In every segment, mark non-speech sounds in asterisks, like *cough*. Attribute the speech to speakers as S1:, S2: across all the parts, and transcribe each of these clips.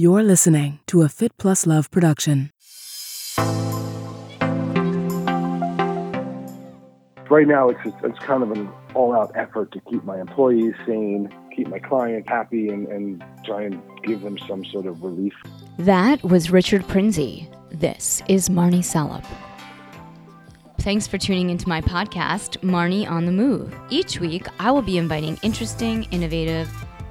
S1: You're listening to a Fit Plus Love production.
S2: Right now, it's it's kind of an all-out effort to keep my employees sane, keep my clients happy, and, and try and give them some sort of relief.
S3: That was Richard Prinzi. This is Marnie Salop. Thanks for tuning into my podcast, Marnie on the Move. Each week, I will be inviting interesting, innovative,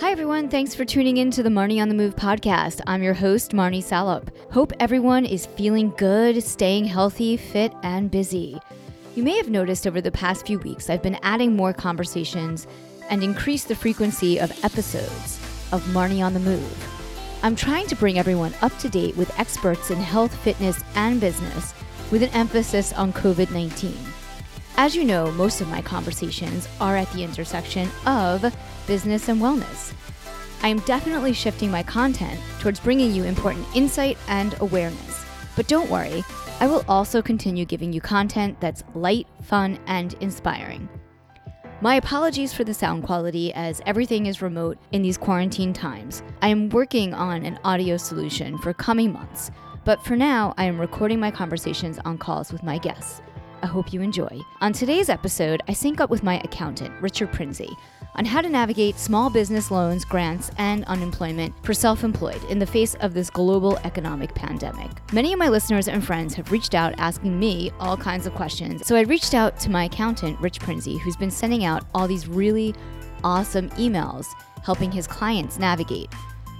S3: Hi, everyone. Thanks for tuning in to the Marnie on the Move podcast. I'm your host, Marnie Salop. Hope everyone is feeling good, staying healthy, fit, and busy. You may have noticed over the past few weeks, I've been adding more conversations and increase the frequency of episodes of Marnie on the Move. I'm trying to bring everyone up to date with experts in health, fitness, and business with an emphasis on COVID 19. As you know, most of my conversations are at the intersection of business and wellness. I am definitely shifting my content towards bringing you important insight and awareness. But don't worry, I will also continue giving you content that's light, fun, and inspiring. My apologies for the sound quality as everything is remote in these quarantine times. I am working on an audio solution for coming months, but for now, I am recording my conversations on calls with my guests. I hope you enjoy. On today's episode, I sync up with my accountant, Richard Prinzi, on how to navigate small business loans, grants, and unemployment for self employed in the face of this global economic pandemic. Many of my listeners and friends have reached out asking me all kinds of questions, so I reached out to my accountant, Rich Prinzi, who's been sending out all these really awesome emails helping his clients navigate.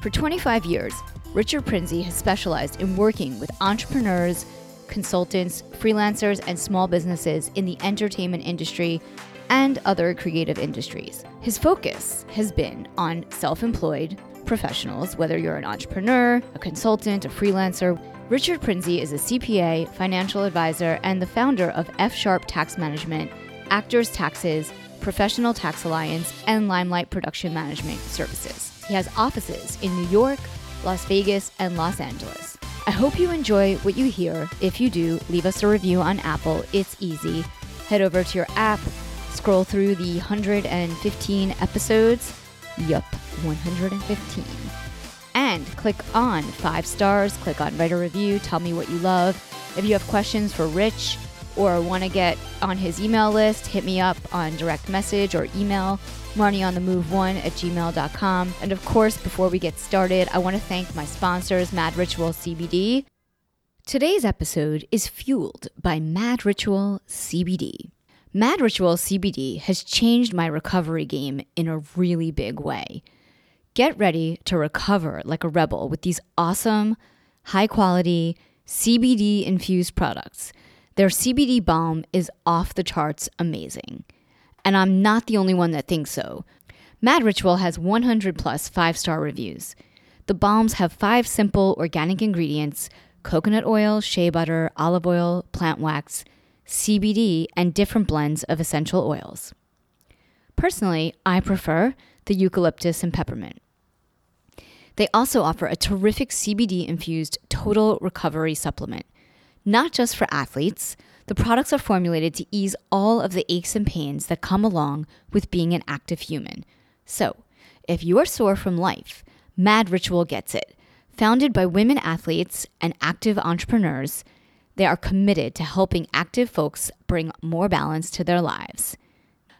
S3: For 25 years, Richard Prinzi has specialized in working with entrepreneurs consultants, freelancers, and small businesses in the entertainment industry and other creative industries. His focus has been on self employed professionals, whether you're an entrepreneur, a consultant, a freelancer. Richard Prinzi is a CPA, financial advisor, and the founder of F Sharp Tax Management, Actors Taxes, Professional Tax Alliance, and Limelight Production Management Services. He has offices in New York, Las Vegas, and Los Angeles. I hope you enjoy what you hear. If you do, leave us a review on Apple. It's easy. Head over to your app, scroll through the 115 episodes. Yup, 115. And click on five stars, click on write a review, tell me what you love. If you have questions for Rich or want to get on his email list, hit me up on direct message or email marnieonthemove1 at gmail.com. And of course, before we get started, I want to thank my sponsors, Mad Ritual CBD. Today's episode is fueled by Mad Ritual CBD. Mad Ritual CBD has changed my recovery game in a really big way. Get ready to recover like a rebel with these awesome, high quality, CBD infused products. Their CBD balm is off the charts amazing and I'm not the only one that thinks so. Mad Ritual has 100 plus five star reviews. The balms have five simple organic ingredients coconut oil, shea butter, olive oil, plant wax, CBD, and different blends of essential oils. Personally, I prefer the eucalyptus and peppermint. They also offer a terrific CBD infused total recovery supplement, not just for athletes the products are formulated to ease all of the aches and pains that come along with being an active human. So, if you are sore from life, Mad Ritual gets it. Founded by women athletes and active entrepreneurs, they are committed to helping active folks bring more balance to their lives.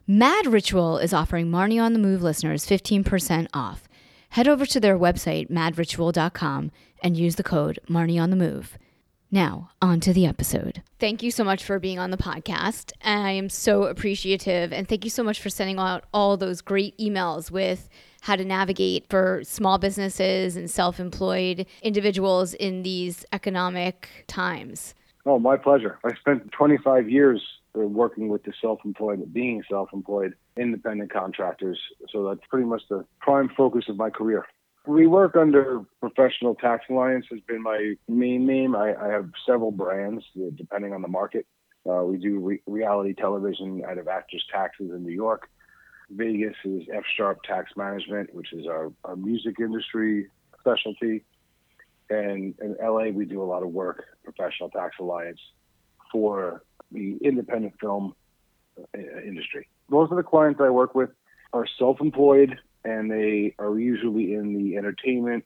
S3: Mad Ritual is offering Marnie on the Move listeners 15% off. Head over to their website, madritual.com, and use the code Marnie on the Move. Now, on to the episode. Thank you so much for being on the podcast. I am so appreciative. And thank you so much for sending out all those great emails with how to navigate for small businesses and self employed individuals in these economic times.
S2: Oh, my pleasure. I spent 25 years uh, working with the self employed, being self employed, independent contractors. So that's pretty much the prime focus of my career. We work under Professional Tax Alliance has been my main name. I, I have several brands uh, depending on the market. Uh, we do re- reality television out of Actors Taxes in New York. Vegas is F Sharp Tax Management, which is our, our music industry specialty. And in LA, we do a lot of work, Professional Tax Alliance, for the independent film uh, industry. Most of the clients I work with are self employed and they are usually in the entertainment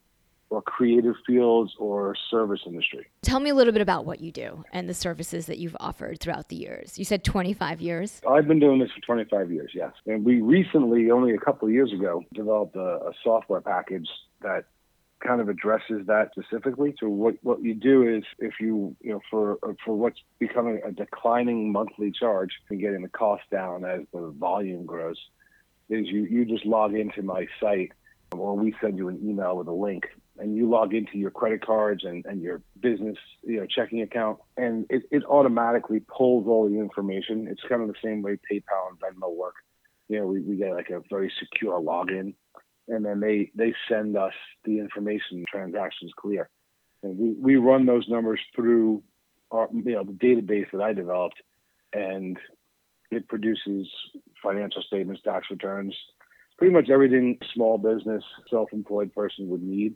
S2: or creative fields or service industry.
S3: Tell me a little bit about what you do and the services that you've offered throughout the years. You said 25 years?
S2: I've been doing this for 25 years, yes. And we recently, only a couple of years ago, developed a, a software package that kind of addresses that specifically. So what, what you do is if you, you know, for, for what's becoming a declining monthly charge and getting the cost down as the volume grows, is you, you just log into my site or we send you an email with a link and you log into your credit cards and, and your business you know checking account and it, it automatically pulls all the information. It's kind of the same way paypal and venmo work. You know we, we get like a very secure login and then they they send us the information transactions clear. And we, we run those numbers through our you know the database that i developed and it produces financial statements, tax returns, pretty much everything small business, self-employed person would need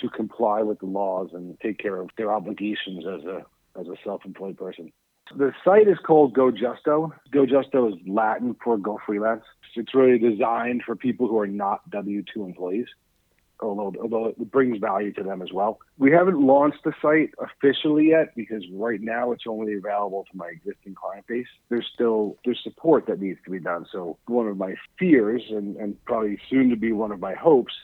S2: to comply with the laws and take care of their obligations as a as a self-employed person. The site is called GoJusto. GoJusto is Latin for Go Freelance. It's really designed for people who are not W-2 employees although although it brings value to them as well. We haven't launched the site officially yet because right now it's only available to my existing client base. There's still there's support that needs to be done. So one of my fears and, and probably soon to be one of my hopes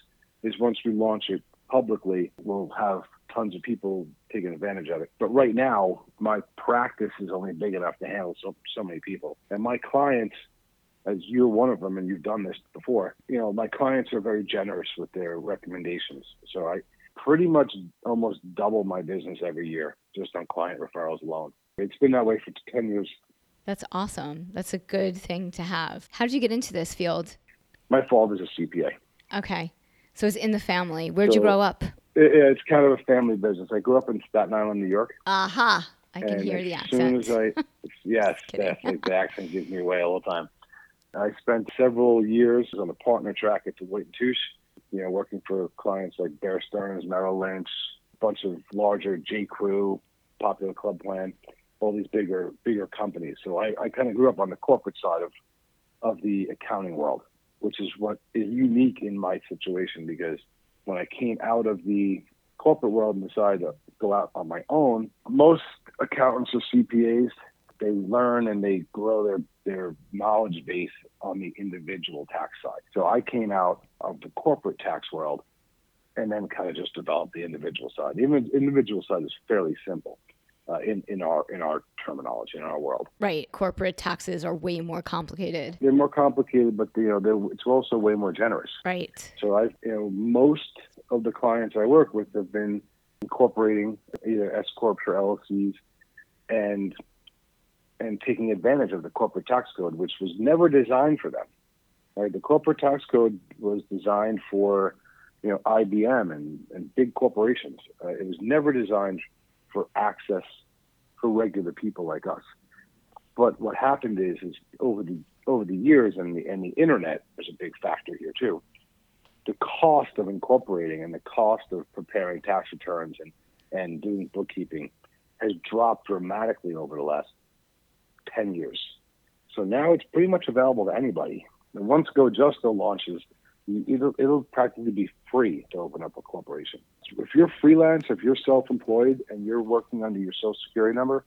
S2: is once we launch it publicly, we'll have tons of people taking advantage of it. But right now, my practice is only big enough to handle so so many people. And my clients as you're one of them and you've done this before, you know, my clients are very generous with their recommendations. So I pretty much almost double my business every year just on client referrals alone. It's been that way for 10 years.
S3: That's awesome. That's a good thing to have. How did you get into this field?
S2: My father's a CPA.
S3: Okay. So it's in the family. Where'd so you grow up?
S2: It, it's kind of a family business. I grew up in Staten Island, New York.
S3: Aha. Uh-huh. I can and hear the accent.
S2: As soon as I, *laughs* yes, definitely, the accent gives me away all the time. I spent several years on the partner track at Deloitte and Touche, you know, working for clients like Bear Stearns, Merrill Lynch, a bunch of larger J. Crew, Popular Club Plan, all these bigger bigger companies. So I, I kind of grew up on the corporate side of of the accounting world, which is what is unique in my situation because when I came out of the corporate world and decided to go out on my own, most accountants or CPAs they learn and they grow their their knowledge base on the individual tax side. So I came out of the corporate tax world and then kind of just developed the individual side. The individual side is fairly simple. Uh, in, in our in our terminology in our world,
S3: right? Corporate taxes are way more complicated.
S2: They're more complicated, but you know it's also way more generous,
S3: right?
S2: So I, you know, most of the clients I work with have been incorporating either S corps or LLCs, and and taking advantage of the corporate tax code, which was never designed for them. Right? The corporate tax code was designed for, you know, IBM and, and big corporations. Uh, it was never designed for access for regular people like us. But what happened is, is over the over the years and the and the internet is a big factor here too. The cost of incorporating and the cost of preparing tax returns and and doing bookkeeping has dropped dramatically over the last 10 years. So now it's pretty much available to anybody. And once GoJusto launches, it'll, it'll practically be free to open up a corporation. If you're freelance, if you're self-employed and you're working under your social security number,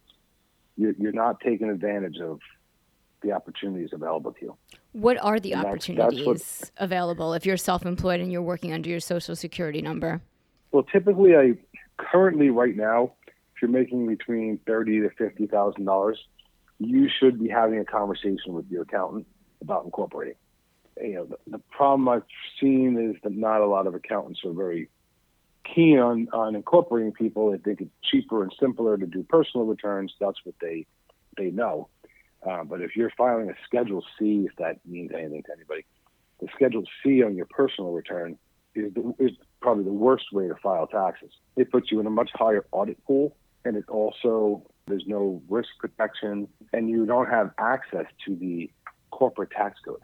S2: you're, you're not taking advantage of the opportunities available to you.
S3: What are the and opportunities that's, that's what, available if you're self-employed and you're working under your social security number?
S2: Well, typically, I currently right now, if you're making between thirty to fifty thousand dollars, you should be having a conversation with your accountant about incorporating. You know, the, the problem I've seen is that not a lot of accountants are very keen on, on incorporating people. They think it's cheaper and simpler to do personal returns. That's what they they know. Uh, but if you're filing a Schedule C, if that means anything to anybody, the Schedule C on your personal return is the, is probably the worst way to file taxes. It puts you in a much higher audit pool, and it also there's no risk protection, and you don't have access to the corporate tax code.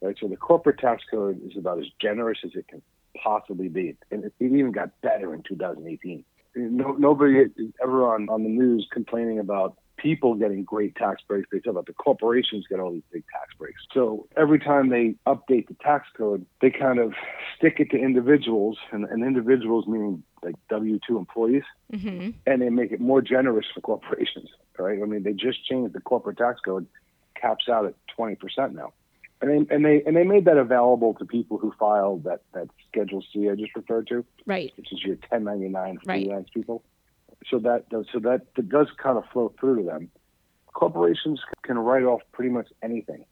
S2: Right, so the corporate tax code is about as generous as it can possibly be, and it, even got better in 2018. No, nobody is ever on on the news complaining about people getting great tax breaks. They talk about the corporations get all these big tax breaks. So every time they update the tax code, they kind of stick it to individuals, and, and individuals meaning like W two employees,
S3: Mm-hmm.
S2: and they make it more generous for corporations. Right? I mean, they just changed the corporate tax code, caps out at 20 percent now. And they, and they and they made that available to people who filed that, that Schedule C I just referred to
S3: Right.
S2: which is your 1099
S3: Right.
S2: freelance people. So that does, so that, that does kind of flow through to them. Corporations can write off pretty much anything,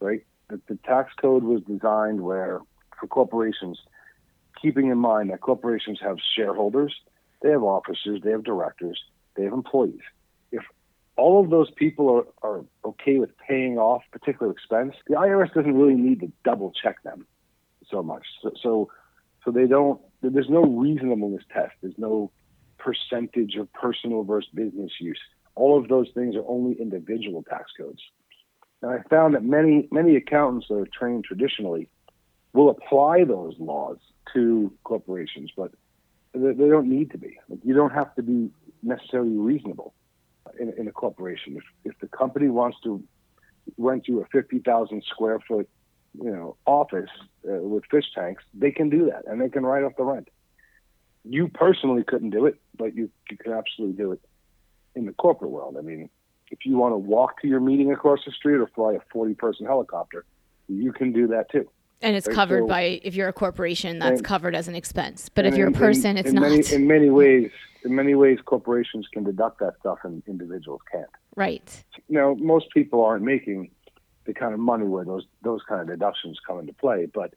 S2: right? The, the tax code was designed where for corporations, keeping in mind that corporations have shareholders, they have officers, they have directors, they have employees. If all of those people are, are okay with paying off particular expense, the IRS doesn't really need to double check them so much. So, so so they don't. There's no reasonableness test. There's no percentage of personal versus business use. All of those things are only individual tax codes. And I found that many many accountants that are trained traditionally will apply those laws to corporations, but they, don't need to be. Like, you don't have to be necessarily reasonable in, in a corporation. If if the company wants to rent you a fifty thousand square foot you know, office uh, with fish tanks, they can do that and they can write off the rent. You personally couldn't do it, but you, you can absolutely do it in the corporate world. I mean, if you want to walk to your meeting across the street or fly a 40 person helicopter, you can do that too.
S3: And it's covered
S2: so-
S3: by if you're a corporation, that's
S2: And-
S3: covered as an expense. But if you're a
S2: in- in-
S3: person, it's
S2: in
S3: not.
S2: Many, in many ways, in many ways, corporations can deduct that stuff and individuals can't.
S3: right.
S2: Now, most people aren't making the kind of money where those those kind of deductions come into play, but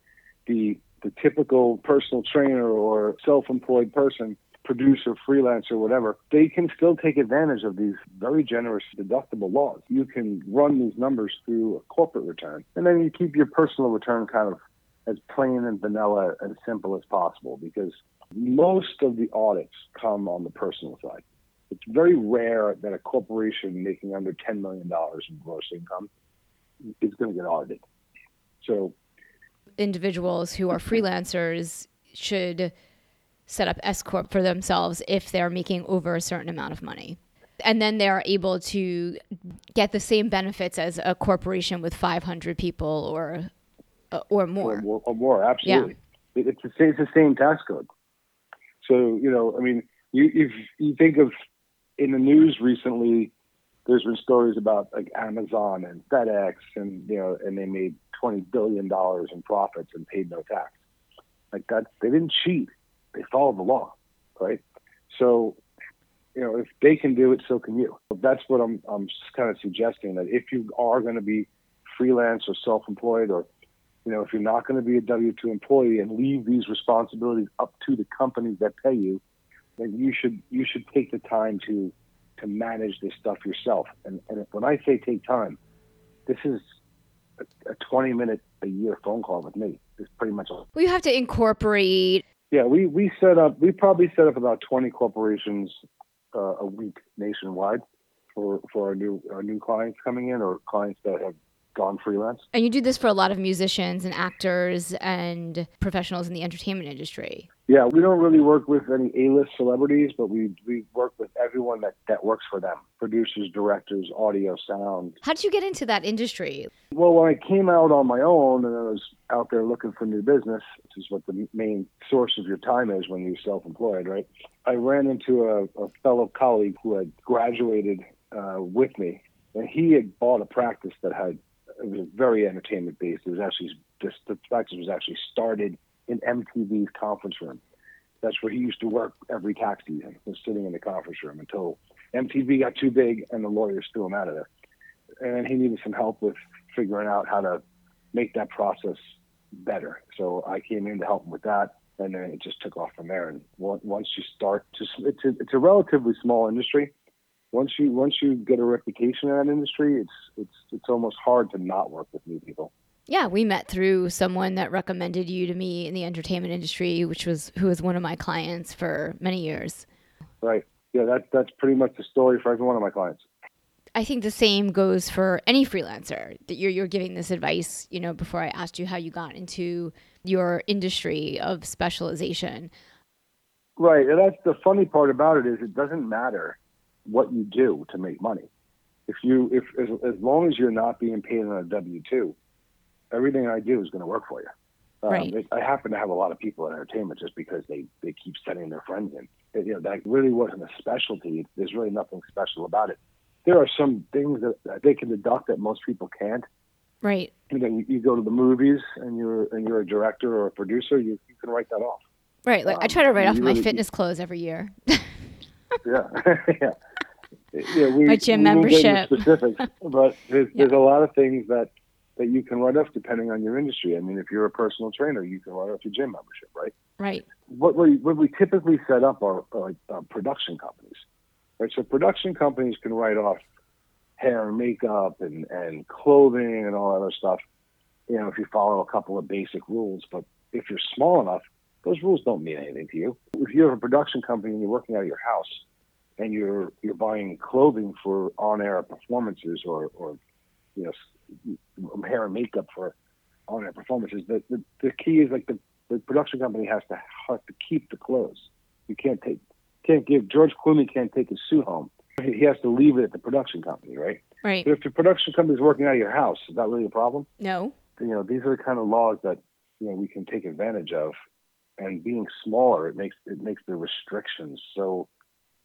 S2: the the typical personal trainer or self-employed person, producer, freelancer, whatever, they can still take advantage of these very generous deductible laws. You can run these numbers through a corporate return, and then you keep your personal return kind of as plain and vanilla and simple as possible because most of the audits come on the personal side. It's very rare that a corporation making under $10 million in gross income is going to get audited. So,
S3: Individuals who are freelancers should set up S corp for themselves if they're making over a certain amount of money. And then they're able to get the same benefits as a corporation with 500 people or uh, or more.
S2: or, more- or more, absolutely. It, it's, the same, it's the same tax code. So, you know, I mean, you, if you think of in the news recently, there's been stories about like Amazon and FedEx, and you know, and they made twenty billion dollars in profits and paid no tax. Like that, they didn't cheat; they follow the law, right? So, you know, if they can do it, so can you. That's what I'm I'm kind of suggesting that if you are going to be freelance or self-employed, or you know, if you're not going to be a W two employee and leave these responsibilities up to the companies that pay you, then you should you should take the time to to manage this stuff yourself. And, and when I say take time, this is a, a 20 minute a year phone call with me. It's pretty much all.
S3: Well, you have to incorporate.
S2: Yeah, we, we set up, we probably set up about 20 corporations uh, a week nationwide for, for our new, our new clients coming in or clients that have gone freelance.
S3: And you do this for a lot of musicians and actors and professionals in the entertainment industry.
S2: Yeah, we don't really work with any A-list celebrities, but we, we work with everyone that, that works for them. Producers, directors, audio, sound,
S3: How did you get into that industry?
S2: Well, when I came out on my own and I was out there looking for new business, which is what the main source of your time is when you're self-employed, right? I ran into a, a fellow colleague who had graduated uh, with me, and he had bought a practice that had it was very entertainment based. It was actually this the practice was actually started in MTV's conference room. That's where he used to work every tax season, was sitting in the conference room until MTV got too big and the lawyers threw him out of there and he needed some help with figuring out how to make that process better. So I came in to help him with that, and then it just took off from there. And once you start, just it's a, it's a relatively small industry. Once you once you get a reputation in that industry, it's it's it's almost hard to not work with new people.
S3: Yeah, we met through someone that recommended you to me in the entertainment industry, which was who was one of my clients for many years.
S2: Right. Yeah, that that's pretty much the story for every one of my clients.
S3: I think the same goes for any freelancer that you're you're giving this advice, you know, before I asked you how you got into your industry of specialization.
S2: Right. And that's the funny part about it is it doesn't matter what you do to make money. If you if as, as long as you're not being paid on a W two, everything I do is going to work for you. Um,
S3: Right.
S2: it- I happen to have a lot of people in entertainment just because they, they keep sending their friends in. It- you know, that really wasn't a specialty. There's really nothing special about it. There are some things that, that they can deduct that most people can't.
S3: Right.
S2: You know, you, you go to the movies and you're and you're a director or a producer, you, you can write that off.
S3: Right. Like I
S2: Um,
S3: try to write off my
S2: really-
S3: fitness clothes every year. *laughs*
S2: Yeah, *laughs* yeah. Yeah, we,
S3: My gym
S2: we won't get into
S3: membership.
S2: specifics, *laughs* but there's,
S3: Yeah.
S2: there's a lot of things that that you can write off depending on your industry. I mean, if you're a personal trainer, you can write off your gym membership, right?
S3: right.
S2: what we what we typically set up are, are like uh, production companies, right? So production companies can write off hair and makeup and and clothing and all that other stuff. You know, if you follow a couple of basic rules, but if you're small enough, those rules don't mean anything to you. If you have a production company and you're working out of your house and you're you're buying clothing for on-air performances or or you know hair and makeup for on-air performances, the the, the key is like the the production company has to have to keep the clothes. You can't take can't give George Clooney can't take his suit home. He he has to leave it at the production company, right?
S3: Right.
S2: But if the production company is working out of your house, is that really a problem?
S3: No.
S2: You know, these are the kind of laws that you know we can take advantage of. And being smaller, it makes it makes the restrictions so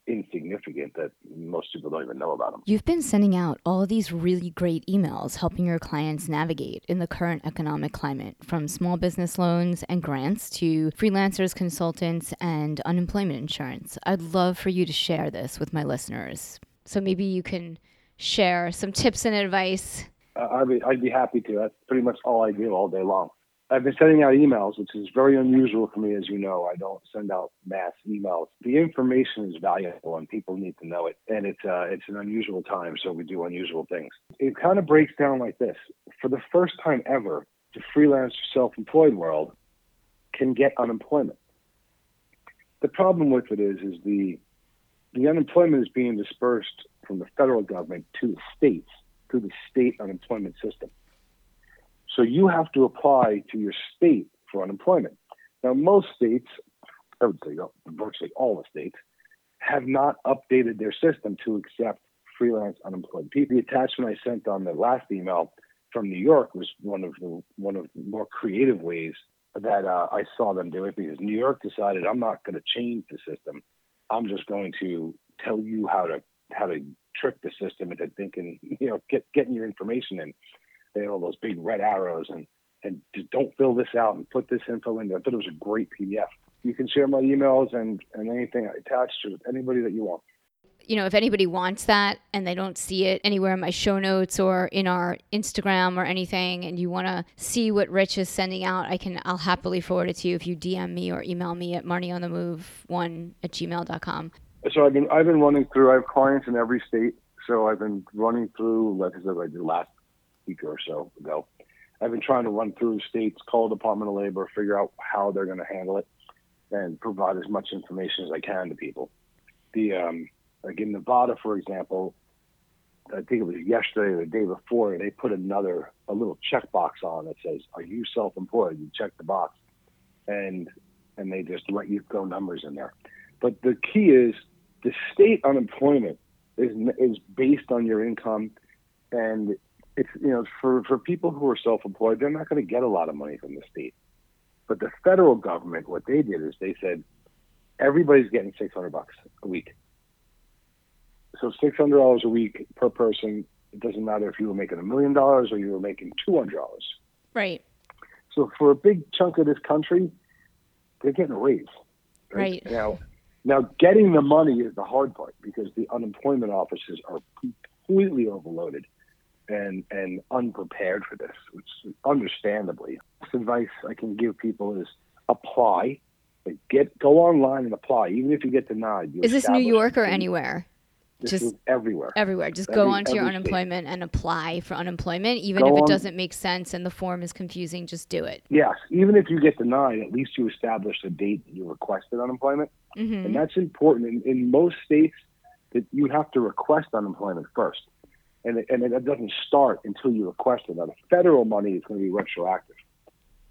S2: insignificant that most people don't even know about them.
S3: You've been sending out all these really great emails helping your clients navigate in the current economic climate, from small business loans and grants to freelancers, consultants, and unemployment insurance. I'd love for you to share this with my listeners. So maybe you can share some tips and advice.
S2: Uh, I'd be, I'd be happy to. That's pretty much all I do all day long. I've been sending out emails, which is very unusual for me, as you know. I don't send out mass emails. The information is valuable, and people need to know it. And it's uh, it's an unusual time, so we do unusual things. It kind of breaks down like this: for the first time ever, the freelance self-employed world can get unemployment. The problem with it is, is the the unemployment is being dispersed from the federal government to the states through the state unemployment system. So you have to apply to your state for unemployment. Now, most states, I would say virtually all the states, have not updated their system to accept freelance unemployed people. The attachment I sent on the last email from New York was one of the one of the more creative ways that uh, I saw them do it because New York decided I'm not going to change the system. I'm just going to tell you how to how to trick the system into thinking, you know, get getting your information in. They had all those big red arrows and and just don't fill this out and put this info in there. I thought it was a great PDF. You can share my emails and and anything attached to it, anybody that you want.
S3: You know, if anybody wants that and they don't see it anywhere in my show notes or in our Instagram or anything, and you want to see what Rich is sending out, I can, I'll happily forward it to you if you DM me or email me at marnieonthemove1 at gmail.com.
S2: So I've been I've been running through. I have clients in every state, so I've been running through. Like I said, I did last week or so ago. I've been trying to run through states, call the Department of Labor, figure out how they're going to handle it, and provide as much information as I can to people. The um, like in Nevada, for example, I think it was yesterday or the day before, they put another a little checkbox on that says, "Are you self-employed?" You check the box, and and they just let you throw numbers in there. But the key is the state unemployment is is based on your income, and it's you know for for people who are self-employed, they're not going to get a lot of money from the state. But the federal government, what they did is they said everybody's getting 600 bucks a week. So $600 a week per person. It doesn't matter if you were making a million dollars or you were making $200.
S3: Right.
S2: So for a big chunk of this country, they're getting a raise.
S3: Right.
S2: Now, now getting the money is the hard part because the unemployment offices are completely overloaded and and unprepared for this, which understandably. This advice I can give people is apply, like get go online and apply. Even if you get denied, you
S3: Is this New York or anywhere?
S2: This
S3: Just
S2: everywhere.
S3: everywhere. Just go
S2: Every-
S3: onto your
S2: every state.
S3: unemployment and apply for unemployment, even
S2: Go
S3: if it
S2: on-
S3: doesn't make sense and the form is confusing. Just do it.
S2: Yes, even if you get denied, at least you established a date that you requested unemployment,
S3: hmm
S2: and that's important. In, in most states, that you have to request unemployment first, and it, and it doesn't start until you request it. Now, the federal money is going to be retroactive.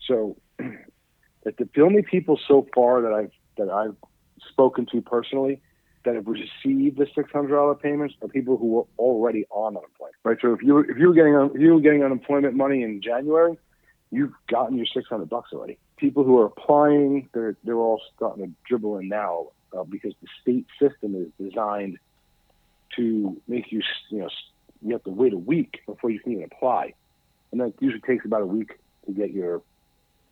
S2: So, *clears throat* that the, only people so far that I've that I've spoken to personally that have received the six hundred dollar payments are people who were already on unemployment. Right. So if you if you were getting if you were getting unemployment money in January, you've gotten your six hundred bucks already. People who are applying, they're they're all starting to dribble in now uh, because the state system is designed to make you you know you have to wait a week before you can even apply, and that usually takes about a week to get your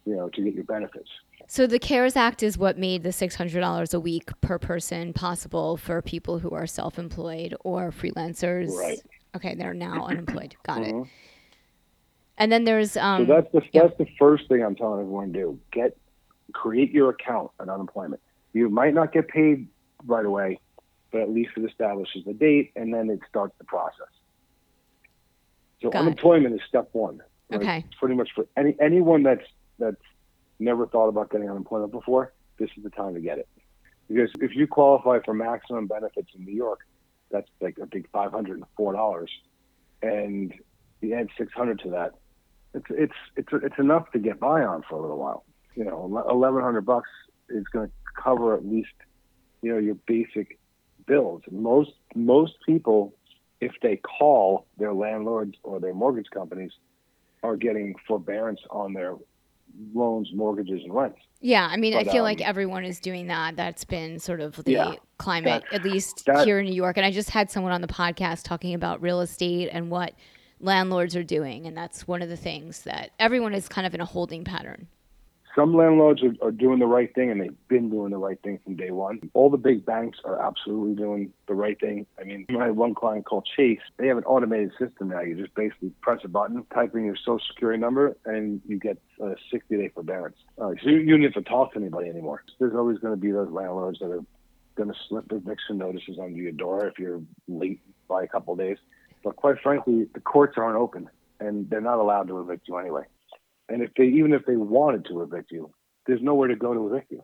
S2: you know to get your benefits.
S3: So the CARES Act is what made the six hundred dollars a week per person possible for people who are self-employed or freelancers.
S2: Right.
S3: Okay, they're now *clears throat* unemployed. Got it.
S2: Mhm.
S3: And then there's um.
S2: So that's the
S3: yeah.
S2: that's the first thing I'm telling everyone to do. Get create your account at unemployment. You might not get paid right away, but at least it establishes the date and then it starts the process. So
S3: Got
S2: unemployment is step one. right?
S3: Okay.
S2: Pretty much for any anyone that's that's never thought about getting unemployment before, this is the time to get it. Because if you qualify for maximum benefits in New York, that's like I think five hundred and four dollars, and you add six hundred to that, it's it's it's it's enough to get by on for a little while. You know, eleven hundred bucks is going to cover at least you know your basic bills. Most most people, if they call their landlords or their mortgage companies, are getting forbearance on their loans, mortgages, and rents.
S3: Yeah, I mean, I
S2: But,
S3: feel like
S2: um,
S3: everyone is doing that. That's been sort of the
S2: Yeah,
S3: climate,
S2: that's-
S3: at least
S2: that-
S3: here in New York. And I just had someone on the podcast talking about real estate and what landlords are doing, and that's one of the things that everyone is kind of in a holding pattern.
S2: Some landlords are, are doing the right thing, and they've been doing the right thing from day one. All the big banks are absolutely doing the right thing. I mean, I had one client called Chase. They have an automated system now. You just basically press a button, type in your social security number, and you get a 60 day forbearance. Uh, so you, you don't have to talk to anybody anymore. There's always going to be those landlords that are going to slip eviction notices under your door if you're late by a couple of days. But quite frankly, the courts aren't open, and they're not allowed to evict you anyway. And if they even if they wanted to evict you, there's nowhere to go to evict you.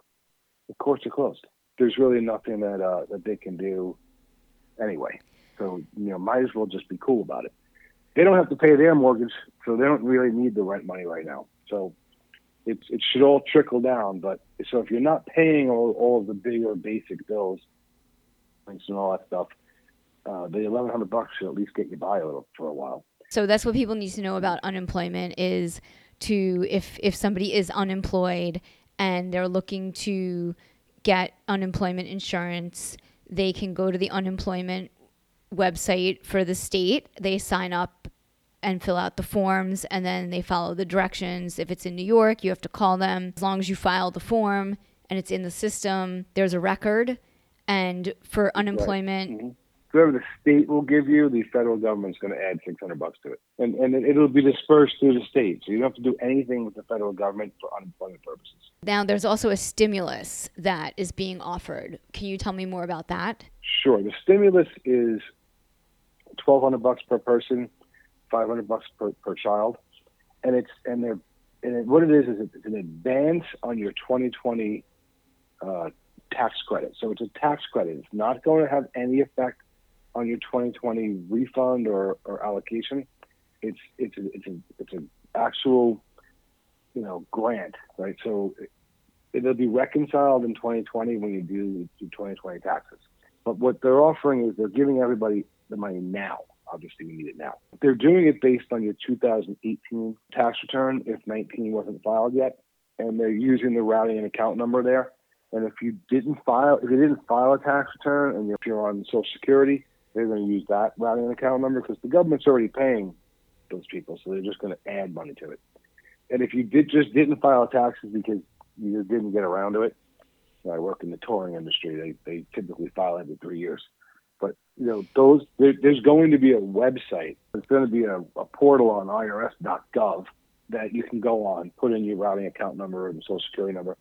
S2: The courts are closed. There's really nothing that uh, that they can do anyway. So you know, might as well just be cool about it. They don't have to pay their mortgage, so they don't really need the rent money right now. So it's it should all trickle down. But so if you're not paying all, all of the bigger basic bills, things and all that stuff, uh, the eleven hundred bucks should at least get you by a little for a while.
S3: So that's what people need to know about unemployment is to if if somebody is unemployed and they're looking to get unemployment insurance, they can go to the unemployment website for the state. They sign up and fill out the forms and then they follow the directions. If it's in New York, you have to call them. As long as you file the form and it's in the system, there's a record. And for unemployment, mm-hmm.
S2: Whoever the state will give you, the federal government's going to add 600 bucks to it. And, and it- it'll be dispersed through the state. So you don't have to do anything with the federal government for unemployment purposes.
S3: Now, there's also a stimulus that is being offered. Can you tell me more about that?
S2: Sure. The stimulus is 1200 bucks per person, 500 bucks per, per child. And it's, and they're, and it, what it is, is it's an advance on your 2020 uh, tax credit. So it's a tax credit. It's not going to have any effect on your 2020 refund or, or allocation. It's it's a, it's a it's an actual you know grant, right? So it, it'll be reconciled in 2020 when you do do 2020 taxes. But what they're offering is they're giving everybody the money now. Obviously, we need it now. They're doing it based on your 2018 tax return if 19 wasn't filed yet, and they're using the routing and account number there. And if you didn't file, if you didn't file a tax return, and if you're on Social Security, they're going to use that routing account number because the government's already paying those people, so they're just going to add money to it. And if you did just didn't file taxes because you didn't get around to it, I work in the touring industry. They they typically file every three years. But you know, those there, there's going to be a website. There's going to be a, a portal on IRS.gov that you can go on, put in your routing account number and social security number,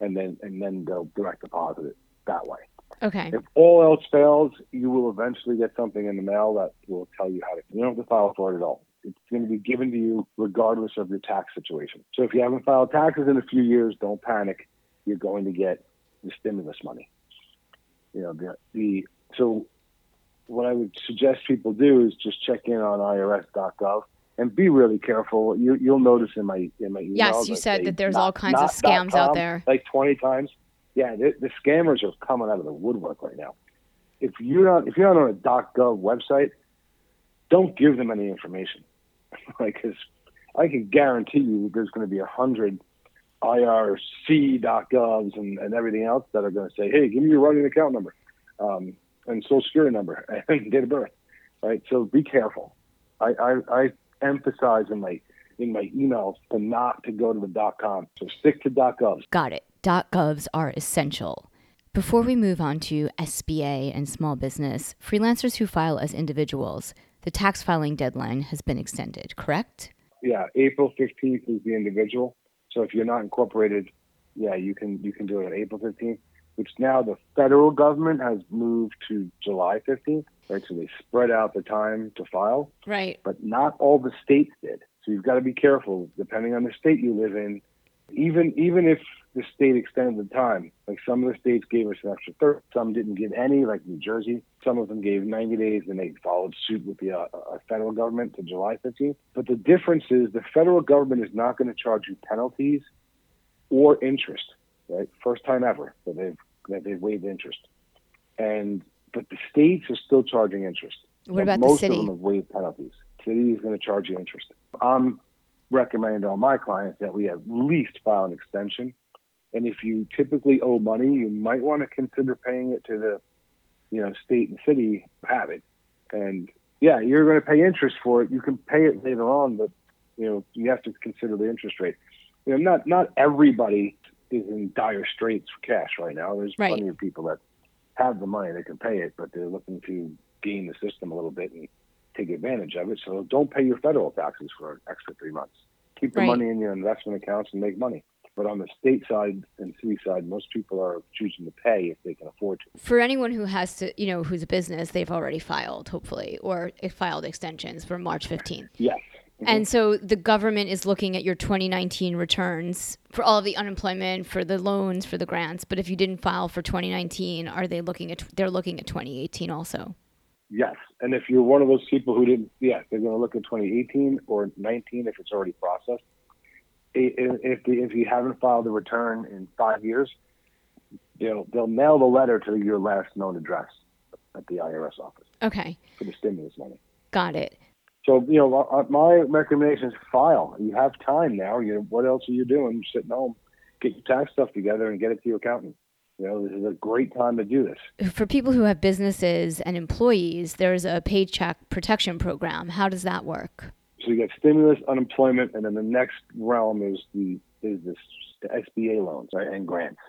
S2: and then and then they'll direct deposit it that way.
S3: Okay.
S2: If all else fails, you will eventually get something in the mail that will tell you how to. You don't have to file for it at all. It's going to be given to you regardless of your tax situation. So if you haven't filed taxes in a few years, don't panic. You're going to get the stimulus money. You know the the so what I would suggest people do is just check in on IRS.gov and be really careful. You, you'll notice in my in my emails.
S3: Yes, you said that there's
S2: not-
S3: all kinds of scams out there.
S2: Like 20 times. Yeah, the, the scammers are coming out of the woodwork right now. If you're not if you're not on a .gov website, don't give them any information. *laughs* like, I can guarantee you there's going to be a hundred IRC.govs and, and everything else that are going to say, "Hey, give me your running account number, um, and social security number *laughs* and date of birth." Right. So be careful. I, I, I emphasize in my in my emails to not to go to the .com. So stick to .govs.
S3: Got it. .govs are essential. Before we move on to SBA and small business, freelancers who file as individuals, the tax filing deadline has been extended, correct?
S2: Yeah, April fifteenth is the individual. So if you're not incorporated, yeah, you can you can do it on April fifteenth. Which now the federal government has moved to July fifteenth. Right, so they spread out the time to file.
S3: Right.
S2: but not all the states did. So you've got to be careful, depending on the state you live in. Even even if the state extended the time, like some of the states gave us an extra 30, some didn't give any, like New Jersey. Some of them gave 90 days, and they followed suit with the uh, uh, federal government to July 15th. But the difference is the federal government is not going to charge you penalties or interest. Right, first time ever that they've that they've waived interest, and but the states are still charging interest.
S3: What about the
S2: most
S3: city?
S2: of them have waived penalties. City is going to charge you interest. I'm recommending to all my clients that we at least file an extension. And if you typically owe money, you might want to consider paying it to the, you know, state and city have it. And yeah, you're going to pay interest for it. You can pay it later on, but you know you have to consider the interest rate. You know, not not everybody is in dire straits for cash right now. There's
S3: Right.
S2: plenty of people that have the money, they can pay it, but they're looking to game the system a little bit and take advantage of it. So don't pay your federal taxes for an extra three months. Keep the
S3: Right.
S2: money in your investment accounts and make money. But on the state side and city side, most people are choosing to pay if they can afford to.
S3: For anyone who has to, you know, who's a business, they've already filed, hopefully, or filed extensions for March 15th.
S2: Yes.
S3: And so the government is looking at your 2019 returns for all of the unemployment, for the loans, for the grants. But if you didn't file for 2019, are they looking at? They're looking at 2018 also.
S2: Yes. And if you're one of those people who didn't, yeah, they're going to look at 2018 or 19 if it's already processed. If, the, if you haven't filed a return in five years, they'll, they'll mail the letter to your last known address at the IRS office
S3: Okay,
S2: for the stimulus money.
S3: got it.
S2: So, you know, uh, my recommendation is file. You have time now. You know, what else are you doing? Sitting home. Get your tax stuff together and get it to your accountant. You know, this is a great time to do this.
S3: For people who have businesses and employees, there's a paycheck protection program. How does that work?
S2: So you get stimulus, unemployment, and then the next realm is the is this the SBA loans right, and grants.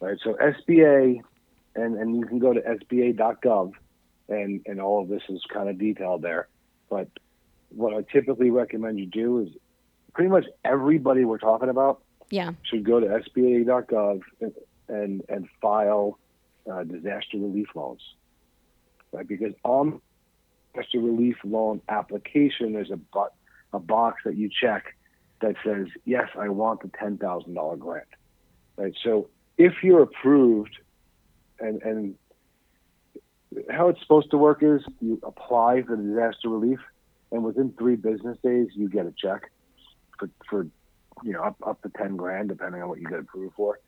S2: Right. So SBA, and and you can go to SBA.gov, and and all of this is kind of detailed there. But what I typically recommend you do is pretty much everybody we're talking about
S3: Yeah.
S2: should go to SBA.gov and and, and file uh, disaster relief loans, right? Because on disaster relief loan application, there's a but a box that you check that says yes, I want the ten thousand dollar grant, right? So if you're approved, and and how it's supposed to work is you apply for the disaster relief, and within three business days you get a check for for you know up up to ten grand depending on what you get approved for,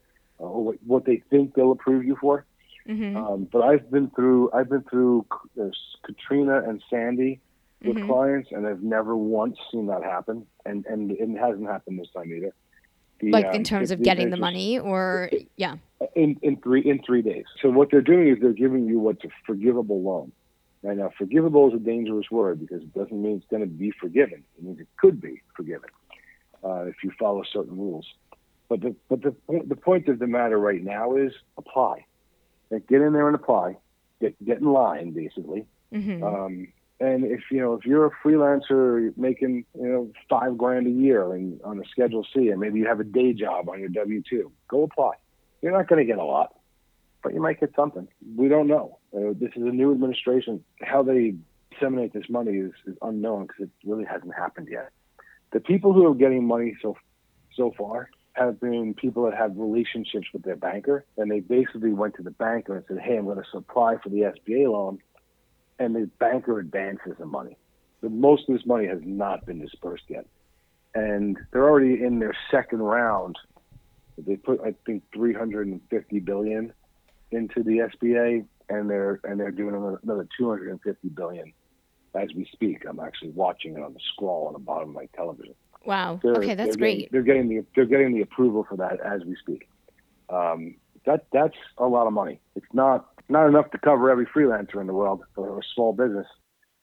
S2: uh, or what, what they think they'll approve you for.
S3: hmm
S2: Um, but I've been through I've been through uh, Katrina and Sandy with
S3: Mhm.
S2: clients, and I've never once seen that happen, and and it hasn't happened this time either. The,
S3: like
S2: um,
S3: in terms
S2: it-
S3: of
S2: it-
S3: getting the money, or yeah.
S2: in in three in three days. So what they're doing is they're giving you what's a forgivable loan. Right now, forgivable is a dangerous word because it doesn't mean it's going to be forgiven. It means it could be forgiven uh, if you follow certain rules. But the but the point- the point of the matter right now is apply. Like, get in there and apply. Get get in line basically.
S3: hmm
S2: Um, and if you know if you're a freelancer making you know five grand a year and on a Schedule C, and maybe you have a day job on your W two, go apply. You're not going to get a lot, but you might get something. We don't know. Uh, this is a new administration. How they disseminate this money is, is unknown because it really hasn't happened yet. The people who are getting money so so far have been people that have relationships with their banker, and they basically went to the banker and said, "Hey, I'm going to apply for the SBA loan," and the banker advances the money. But most of this money has not been dispersed yet, and they're already in their second round. They put, I think, 350 billion into the SBA, and they're and they're doing another 250 billion as we speak. I'm actually watching it on the scroll on the bottom of my television.
S3: Wow. They're, okay, that's
S2: they're
S3: great.
S2: Getting, they're getting the they're getting the approval for that as we speak. Um, that that's a lot of money. It's not not enough to cover every freelancer in the world or a small business,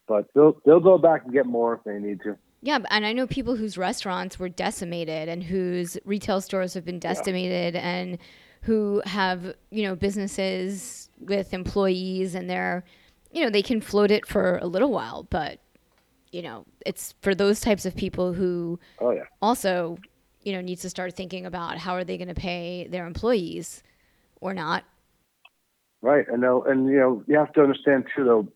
S2: but they'll they'll go back and get more if they need to.
S3: Yeah, and I know people whose restaurants were decimated and whose retail stores have been decimated yeah. and who have, you know, businesses with employees and they're, you know, they can float it for a little while, but you know, it's for those types of people who
S2: oh, yeah.
S3: also, you know, needs to start thinking about how are they going to pay their employees or not.
S2: Right, and no, and you know, you have to understand too, though.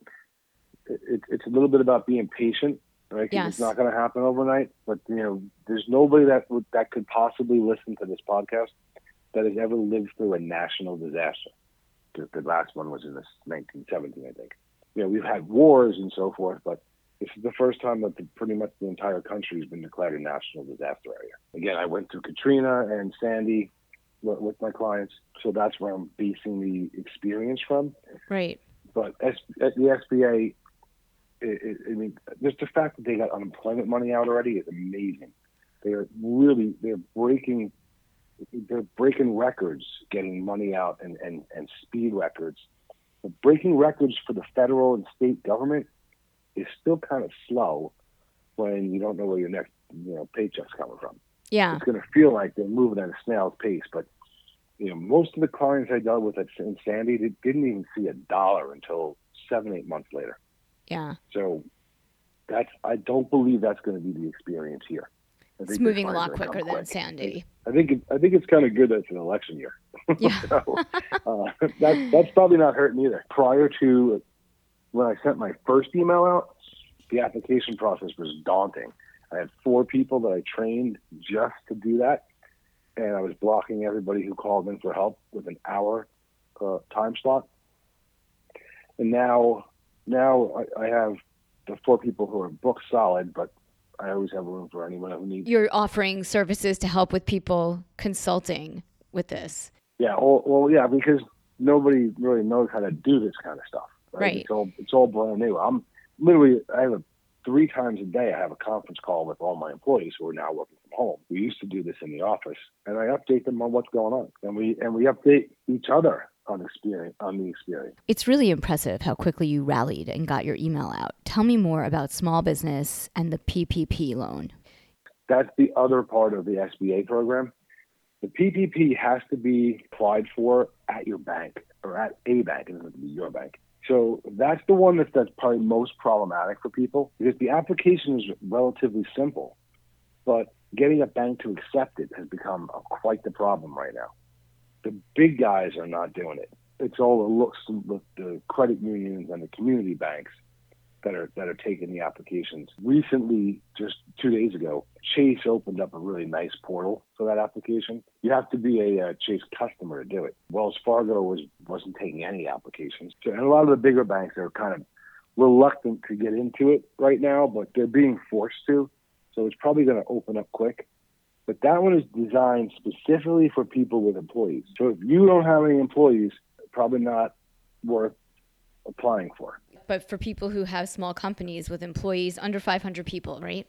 S2: It, it's a little bit about being patient, right?
S3: Yes.
S2: It's not going to happen overnight. But you know, there's nobody that would that could possibly listen to this podcast that has ever lived through a national disaster. The, the last one was in this 1917, I think. You know, we've had wars and so forth, but this is the first time that the, pretty much the entire country has been declared a national disaster area. Again, I went through Katrina and Sandy with, with my clients, so that's where I'm basing the experience from.
S3: Right.
S2: But at the SBA, it, it, I mean, just the fact that they got unemployment money out already is amazing. They're really they're breaking they're breaking records, getting money out and, and, and speed records. But breaking records for the federal and state government is still kind of slow when you don't know where your next you know paycheck's coming from.
S3: Yeah,
S2: it's going to feel like they're moving at a snail's pace. But you know, most of the clients I dealt with at in Sandy they didn't even see a dollar until seven eight months later.
S3: Yeah.
S2: So that's I don't believe that's going to be the experience here.
S3: It's moving a lot quicker than Sandy.
S2: I think it, I think it's kind of good that it's an election year. *laughs*
S3: Yeah.
S2: so, uh, that, that's probably not hurting either. Prior to when I sent my first email out, the application process was daunting. I had four people that I trained just to do that, and I was blocking everybody who called in for help with an hour uh, time slot. And now, now I, I have the four people who are booked solid, but I always have room for anyone who needs.
S3: You're offering services to help with people consulting with this.
S2: Yeah, well, well yeah, because nobody really knows how to do this kind of stuff.
S3: Right. right.
S2: It's all it's all brand new. I'm literally I have a three times a day I have a conference call with all my employees who are now working from home. We used to do this in the office, and I update them on what's going on, and we and we update each other on experience on the experience.
S3: It's really impressive how quickly you rallied and got your email out. Tell me more about small business and the PPP loan.
S2: That's the other part of the SBA program. The PPP has to be applied for at your bank or at a bank. It doesn't have to be your bank. So that's the one that's, that's probably most problematic for people because the application is relatively simple, but getting a bank to accept it has become a, quite the problem right now. The big guys are not doing it. It's all the looks the, the credit unions and the community banks that are that are taking the applications. Recently, just two days ago, Chase opened up a really nice portal for that application. You have to be a, a Chase customer to do it. Wells Fargo was wasn't taking any applications, so, and a lot of the bigger banks are kind of reluctant to get into it right now, but they're being forced to. So it's probably going to open up quick. But that one is designed specifically for people with employees. So if you don't have any employees, probably not worth applying for
S3: but for people who have small companies with employees under 500 people, right?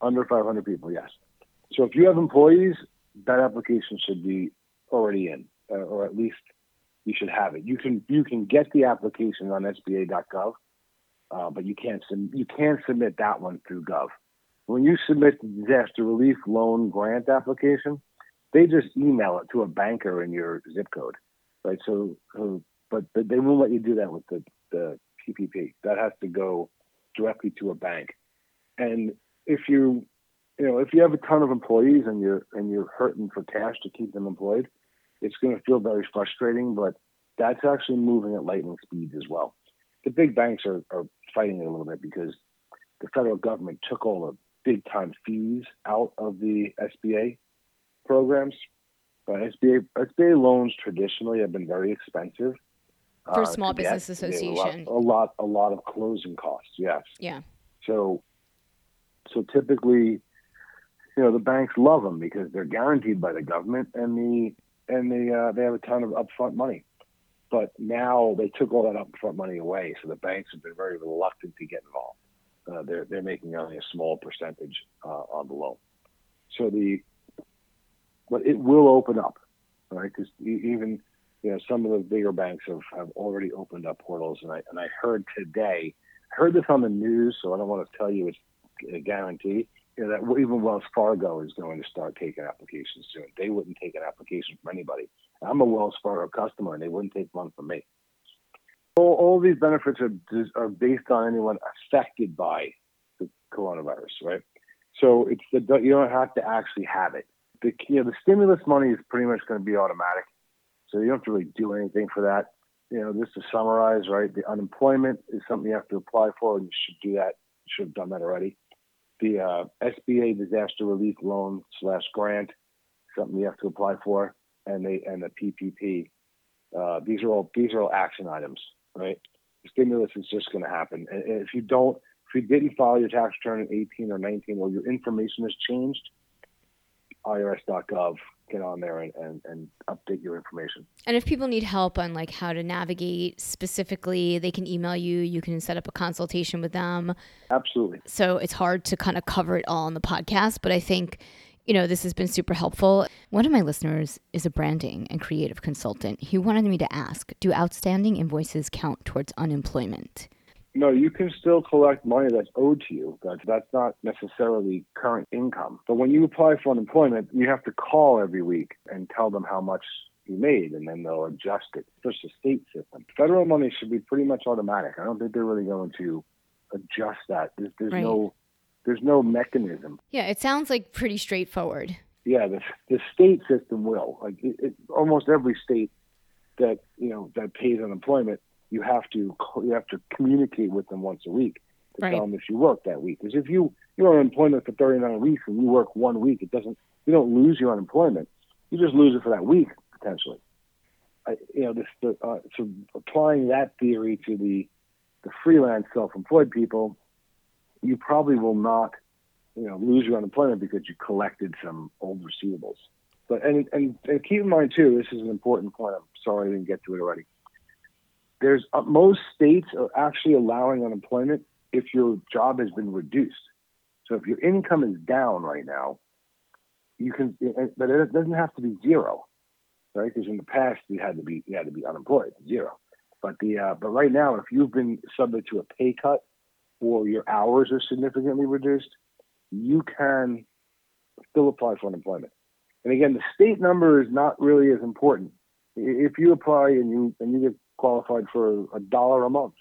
S2: Under 500 people, yes. So if you have employees, that application should be already in, uh, or at least you should have it. You can you can get the application on SBA.gov, uh, but you can't you can't submit that one through Gov. When you submit the disaster relief loan grant application, they just email it to a banker in your zip code, right? So, so but, but they won't let you do that with the the PPP. That has to go directly to a bank. And if you, you know, if you have a ton of employees and you're and you're hurting for cash to keep them employed, it's going to feel very frustrating. But that's actually moving at lightning speeds as well. The big banks are, are fighting it a little bit because the federal government took all the big time fees out of the SBA programs. But SBA SBA loans traditionally have been very expensive
S3: for
S2: uh,
S3: Small. Business Association.
S2: A lot, a lot, a lot of closing costs. Yes.
S3: Yeah.
S2: So, so typically, you know, the banks love them because they're guaranteed by the government, and the and the uh, they have a ton of upfront money. But now they took all that upfront money away, so the banks have been very reluctant to get involved. Uh, they're they're making only a small percentage uh, on the loan. So the but it will open up, right? Because even you know some of the bigger banks have, have already opened up portals, and I and I heard today, I heard this on the news, so I don't want to tell you it's a guarantee. You know, that even Wells Fargo is going to start taking applications soon. They wouldn't take an application from anybody. I'm a Wells Fargo customer, and they wouldn't take one from me. All, all these benefits are are based on anyone affected by the coronavirus, right? So it's the you don't have to actually have it. The you know the stimulus money is pretty much going to be automatic, so you don't have to really do anything for that. You know, just to summarize, right? The unemployment is something you have to apply for, and you should do that. You should have done that already. The uh, SBA disaster relief loan slash grant, something you have to apply for, and they and the PPP. Uh, these are all these are all action items, right? The stimulus is just going to happen, and, and if you don't, if you didn't file your tax return in 18 or 19, or your information has changed, IRS.gov, get on there and, and, and update your information.
S3: And if people need help on like how to navigate specifically, they can email you. You can set up a consultation with them.
S2: Absolutely.
S3: So it's hard to kind of cover it all on the podcast, but I think you know, this has been super helpful. One of my listeners is a branding and creative consultant. He wanted me to ask Do outstanding invoices count towards unemployment?
S2: No, you can still collect money that's owed to you. That's that's not necessarily current income. But when you apply for unemployment, you have to call every week and tell them how much you made, and then they'll adjust it. It's just a state system. Federal money should be pretty much automatic. I don't think they're really going to adjust that. There's, there's
S3: Right.
S2: no there's no mechanism.
S3: Yeah, it sounds like pretty straightforward.
S2: Yeah, the the state system will. Like it, it, almost every state that you know that pays unemployment, you have to you have to communicate with them once a week to
S3: Right.
S2: tell them if you work that week. Because if you you're on unemployment for 39 weeks and you work one week, it doesn't you don't lose your unemployment. You just lose it for that week potentially. I, you know, this the, uh, so applying that theory to the the freelance self-employed people, you probably will not you know lose your unemployment because you collected some old receivables. But and, and and keep in mind too, this is an important point. I'm sorry I didn't get to it already. There's uh, most states are actually allowing unemployment if your job has been reduced. So if your income is down right now, you can, but it doesn't have to be zero, right? Because in the past you had to be you had to be unemployed, zero. But the uh, but right now, if you've been subject to a pay cut or your hours are significantly reduced, you can still apply for unemployment. And again, the state number is not really as important. If you apply and you and you get qualified for a dollar a month,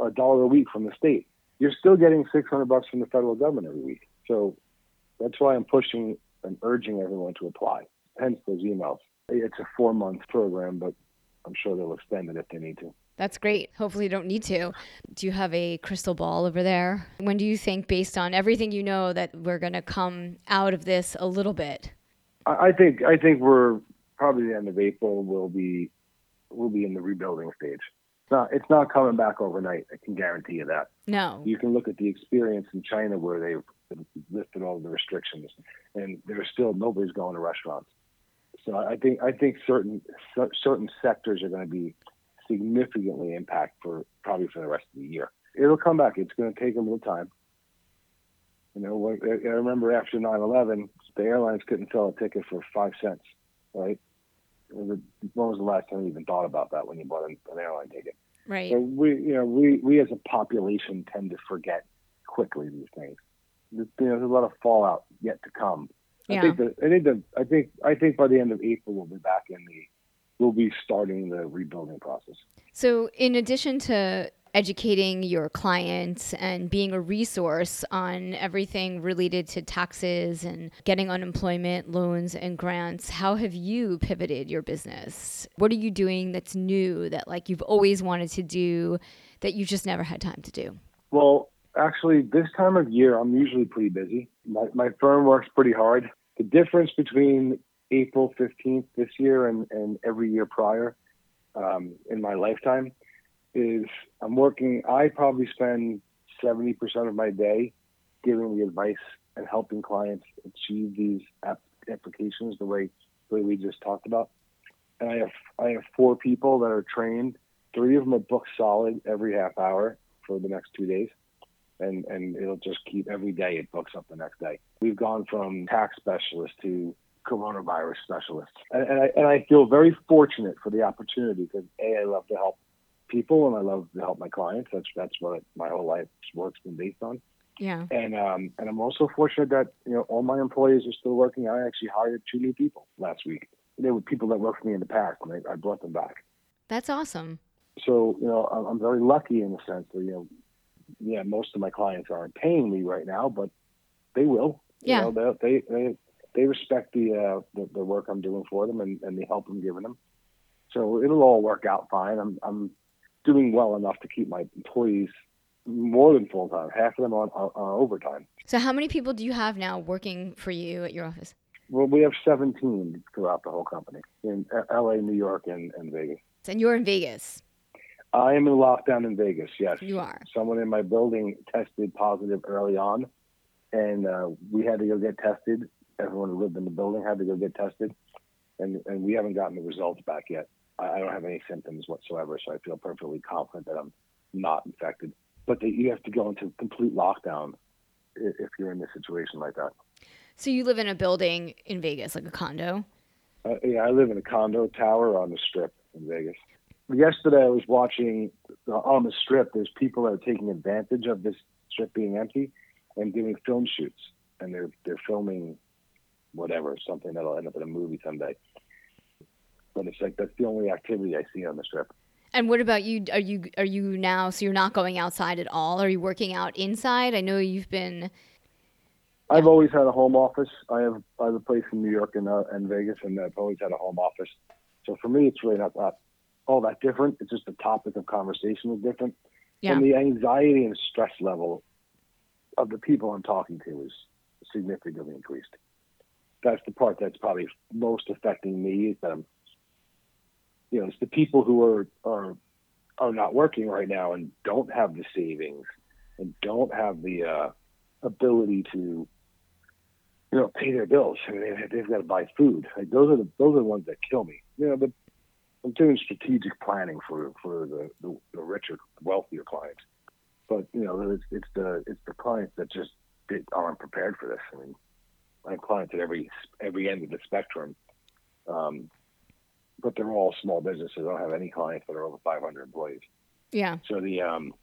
S2: a dollar a week from the state, you're still getting 600 bucks from the federal government every week. So that's why I'm pushing and urging everyone to apply. Hence those emails. It's a four month program, but I'm sure they'll extend it if they need to.
S3: That's great. Hopefully, you don't need to. Do you have a crystal ball over there? When do you think, based on everything you know, that we're going to come out of this a little bit?
S2: I I think I think we're probably the end of April. We'll be we'll be in the rebuilding stage. It's not it's not coming back overnight. I can guarantee you that.
S3: No.
S2: You can look at the experience in China where they've lifted all the restrictions, and there's still nobody's going to restaurants. So I think I think certain certain sectors are going to be significantly impacted for probably for the rest of the year. It'll come back. It's going to take a little time. You know, I I remember after 9/11, the airlines couldn't sell a ticket for five cents, right? When was the last time you even thought about that when you bought an, an airline ticket?
S3: Right.
S2: So we, you know, we, we as a population tend to forget quickly these things. There's, you know, there's a lot of fallout yet to come.
S3: Yeah.
S2: I think that I think that I think I think by the end of April we'll be back in the we'll be starting the rebuilding process.
S3: So, in addition to educating your clients and being a resource on everything related to taxes and getting unemployment loans and grants. How have you pivoted your business? What are you doing that's new that like you've always wanted to do that you just never had time to do?
S2: Well, actually, this time of year, I'm usually pretty busy. My, my firm works pretty hard. The difference between April 15th this year and, and every year prior um, in my lifetime is I'm working, I probably spend 70% of my day giving the advice and helping clients achieve these app- applications the way, the way we just talked about. And I have, I have four people that are trained. Three of them are booked solid every half hour for the next two days. And, and it'll just keep every day it books up the next day. We've gone from tax specialist to coronavirus specialist. And, and, I, and I feel very fortunate for the opportunity because A, I love to help people and I love to help my clients. That's that's what my whole life's work's been based on.
S3: Yeah.
S2: And um, and I'm also fortunate that you know all my employees are still working. I actually hired two new people last week. They were people that worked for me in the past, and I, I brought them back.
S3: That's awesome.
S2: So you know I'm, I'm very lucky in the sense that you know yeah most of my clients aren't paying me right now, but they will.
S3: Yeah.
S2: You know, they they they respect the, uh, the the work I'm doing for them and, and the help I'm giving them. So it'll all work out fine. I'm I'm doing well enough to keep my employees more than full time, half of them on, on, on overtime.
S3: So, how many people do you have now working for you at your office?
S2: Well, we have 17 throughout the whole company in LA, New York, and, and Vegas.
S3: And you're in Vegas.
S2: I am in lockdown in Vegas, yes.
S3: You are.
S2: Someone in my building tested positive early on, and uh, we had to go get tested. Everyone who lived in the building had to go get tested, and, and we haven't gotten the results back yet. I, don't have any symptoms whatsoever, so I feel perfectly confident that I'm not infected. But that you have to go into complete lockdown if you're in a situation like that.
S3: So, you live in a building in Vegas, like a condo?
S2: Uh, yeah, I live in a condo tower on the strip in Vegas. Yesterday, I was watching uh, on the strip. There's people that are taking advantage of this strip being empty and doing film shoots, and they're they're filming whatever something that'll end up in a movie someday. But it's like that's the only activity I see on the strip.
S3: And what about you? Are you are you now? So you're not going outside at all? Are you working out inside? I know you've been.
S2: I've always had a home office. I have I have a place in New York and uh, and Vegas, and I've always had a home office. So for me, it's really not that all that different. It's just the topic of conversation is different,
S3: Yeah.
S2: and the anxiety and stress level of the people I'm talking to is significantly increased. That's the part that's probably most affecting me. Is that I'm, you know, it's the people who are are are not working right now and don't have the savings and don't have the uh, ability to you know, pay their bills. I mean, they, they've got to buy food. Like, those are the those are the ones that kill me. You know, the, I'm doing strategic planning for for the, the, the richer, wealthier clients, but you know, it's, it's the it's the clients that just aren't prepared for this. I mean, I have clients at every every end of the spectrum, um, but they're all small businesses. I don't have any clients that are over 500 employees.
S3: Yeah.
S2: So the um,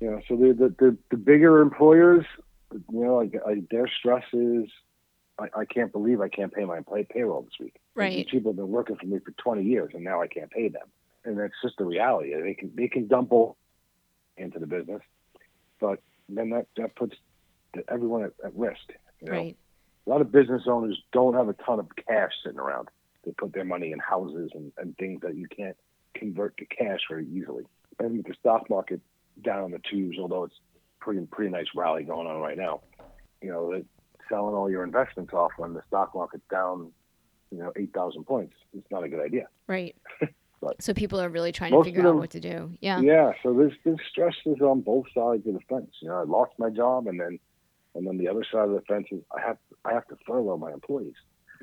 S2: you know, so the the the, the bigger employers, you know, like I, their stress is, I, I can't believe I can't pay my pay, payroll this week.
S3: Right.
S2: These people have been working for me for 20 years, and now I can't pay them, and that's just the reality. They can they can dump all into the business, but then that that puts everyone at, at risk. You know?
S3: Right.
S2: A lot of business owners don't have a ton of cash sitting around. They put their money in houses and, and things that you can't convert to cash very easily. And with the stock market down in the tubes, although it's pretty pretty nice rally going on right now, you know, that selling all your investments off when the stock market's down, you know, eight thousand points, it's not a good idea.
S3: Right. *laughs*
S2: But-
S3: so people are really trying to figure out what to do. Yeah.
S2: Yeah, so there's there's stresses on both sides of the fence. You know, I lost my job, and then and then the other side of the fence is I have I have to furlough my employees.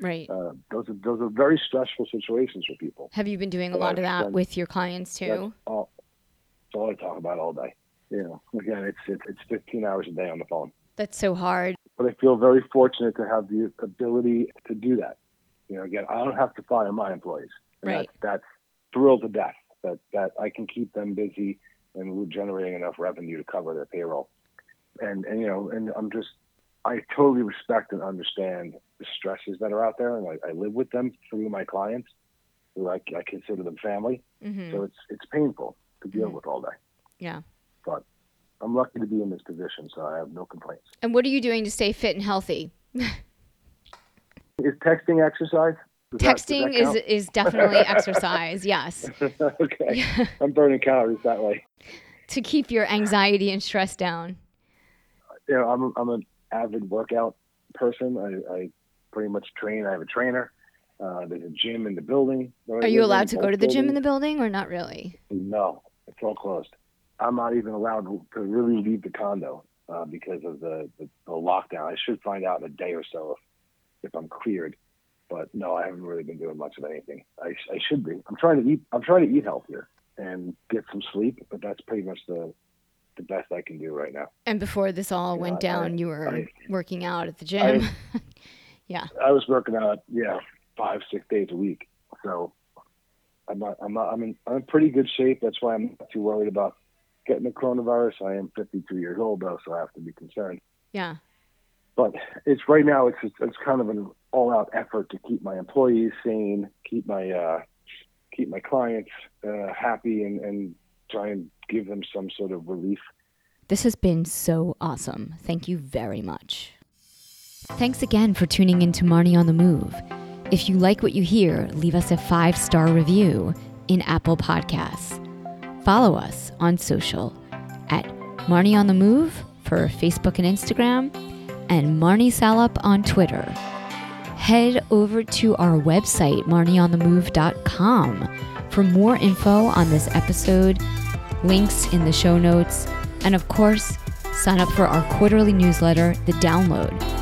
S3: Right.
S2: Uh, those are those are very stressful situations for people.
S3: Have you been doing a lot of that with your clients
S2: That's
S3: too?
S2: all, that's all I talk about all day. You know, again, it's, it's it's 15 hours a day on the phone.
S3: That's so hard.
S2: But I feel very fortunate to have the ability to do that. You know, again, I don't have to fire my employees.
S3: Right.
S2: That's, that's thrilled to death that that I can keep them busy and we're generating enough revenue to cover their payroll. And and you know, and I'm just I totally respect and understand the stresses that are out there, and I, I live with them through my clients, who I, I consider them family.
S3: hmm
S2: So it's it's painful to deal
S3: Mhm.
S2: with all day.
S3: Yeah.
S2: But I'm lucky to be in this position, so I have no complaints.
S3: And what are you doing to stay fit and healthy? *laughs*
S2: Is texting exercise? Does that- does that
S3: Texting is is definitely exercise. Yes, *laughs*
S2: okay. *laughs* I'm burning calories that way.
S3: to keep your anxiety and stress down.
S2: You know, I'm I'm an avid workout person. I, I pretty much train. I have a trainer. Uh, there's a gym in the building.
S3: Are you allowed to go to the gym in the building or not really?
S2: No, it's all closed. I'm not even allowed to really leave the condo uh, because of the, the, the lockdown. I should find out in a day or so if, if I'm cleared. But no, I haven't really been doing much of anything. I, I should be. I'm trying to eat. I'm trying to eat healthier and get some sleep. But that's pretty much the the best I can do right now.
S3: And before this all went
S2: I-
S3: down, you were
S2: I-
S3: working out at the gym. *laughs* yeah.
S2: I was working out, yeah, five six days a week. So I'm not. I'm not. I'm in. I'm in pretty good shape. That's why I'm not too worried about getting the coronavirus. I am 52 years old though, so I have to be concerned.
S3: Yeah.
S2: but it's right now it's it's kind of an all out effort to keep my employees sane, keep my uh, keep my clients uh, happy, and, and try and give them some sort of relief.
S3: This has been so awesome. Thank you very much. Thanks again for tuning in to Marnie on the Move. If you like what you hear, leave us a five star review in Apple Podcasts. Follow us on social at Marnie on the Move for Facebook and Instagram, and Marnie Salop on Twitter. Head over to our website, marnieonthemove.com, for more info on this episode, links in the show notes, and of course, sign up for our quarterly newsletter, The Download,